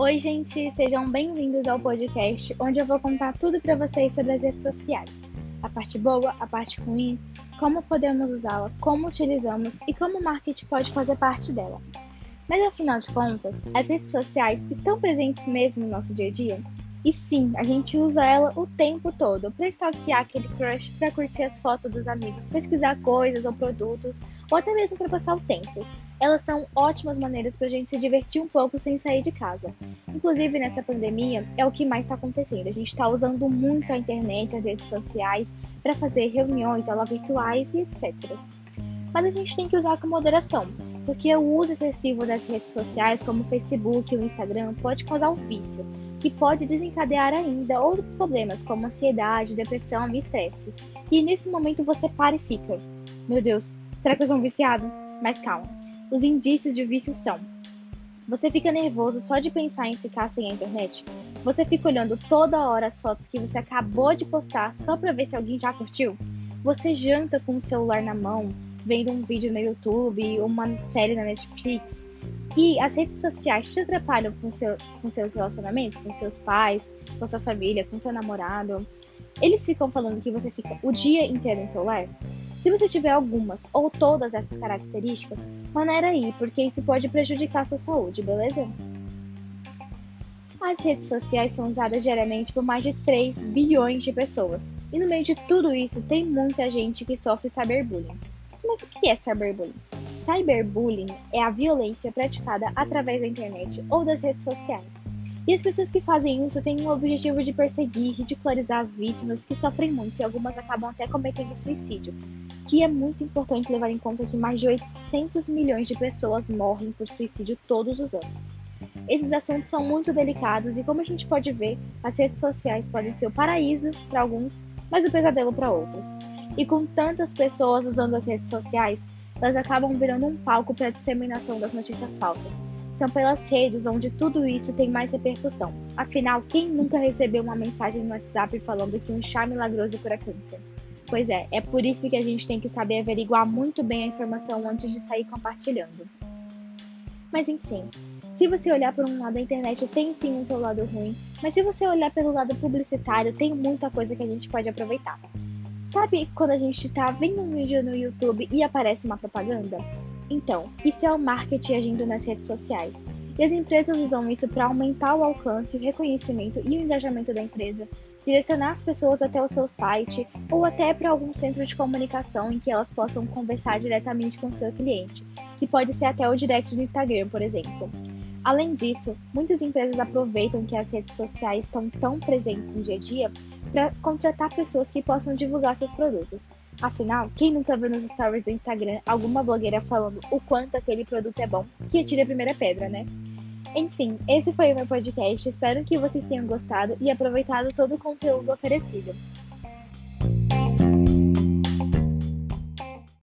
Oi, gente, sejam bem-vindos ao podcast onde eu vou contar tudo para vocês sobre as redes sociais. A parte boa, a parte ruim, como podemos usá-la, como utilizamos e como o marketing pode fazer parte dela. Mas afinal de contas, as redes sociais estão presentes mesmo no nosso dia a dia? E sim, a gente usa ela o tempo todo para stalkear aquele crush, para curtir as fotos dos amigos, pesquisar coisas ou produtos, ou até mesmo para passar o tempo. Elas são ótimas maneiras para a gente se divertir um pouco sem sair de casa. Inclusive nessa pandemia é o que mais está acontecendo. A gente está usando muito a internet, as redes sociais para fazer reuniões, aulas virtuais e etc. Mas a gente tem que usar com moderação, porque o uso excessivo das redes sociais, como o Facebook e o Instagram, pode causar um vício que pode desencadear ainda outros problemas, como ansiedade, depressão e estresse. E nesse momento você para e fica: Meu Deus, será que eu sou um viciado? Mas calma, os indícios de vício são: você fica nervoso só de pensar em ficar sem a internet? Você fica olhando toda hora as fotos que você acabou de postar só para ver se alguém já curtiu? Você janta com o celular na mão, vendo um vídeo no YouTube, uma série na Netflix? E as redes sociais te atrapalham com, seu, com seus relacionamentos, com seus pais, com sua família, com seu namorado. Eles ficam falando que você fica o dia inteiro no celular? Se você tiver algumas ou todas essas características, maneira aí, porque isso pode prejudicar a sua saúde, beleza? As redes sociais são usadas diariamente por mais de 3 bilhões de pessoas. E no meio de tudo isso, tem muita gente que sofre cyberbullying. Mas o que é cyberbullying? Cyberbullying é a violência praticada através da internet ou das redes sociais. E as pessoas que fazem isso têm o objetivo de perseguir, ridicularizar as vítimas que sofrem muito e algumas acabam até cometendo suicídio. Que é muito importante levar em conta que mais de 800 milhões de pessoas morrem por suicídio todos os anos. Esses assuntos são muito delicados e, como a gente pode ver, as redes sociais podem ser o paraíso para alguns, mas o pesadelo para outros. E com tantas pessoas usando as redes sociais, elas acabam virando um palco para a disseminação das notícias falsas. São pelas redes onde tudo isso tem mais repercussão. Afinal, quem nunca recebeu uma mensagem no WhatsApp falando que um chá milagroso cura câncer? Pois é, é por isso que a gente tem que saber averiguar muito bem a informação antes de sair compartilhando. Mas enfim, se você olhar por um lado, a internet tem sim o seu lado ruim, mas se você olhar pelo lado publicitário, tem muita coisa que a gente pode aproveitar. Sabe quando a gente tá vendo um vídeo no YouTube e aparece uma propaganda? Então, isso é o marketing agindo nas redes sociais. E as empresas usam isso para aumentar o alcance, o reconhecimento e o engajamento da empresa, direcionar as pessoas até o seu site ou até para algum centro de comunicação em que elas possam conversar diretamente com o seu cliente, que pode ser até o direct do Instagram, por exemplo. Além disso, muitas empresas aproveitam que as redes sociais estão tão presentes no dia a dia para contratar pessoas que possam divulgar seus produtos. Afinal, quem nunca viu nos stories do Instagram alguma blogueira falando o quanto aquele produto é bom, que atire a primeira pedra, né? Enfim, esse foi o meu podcast. Espero que vocês tenham gostado e aproveitado todo o conteúdo oferecido.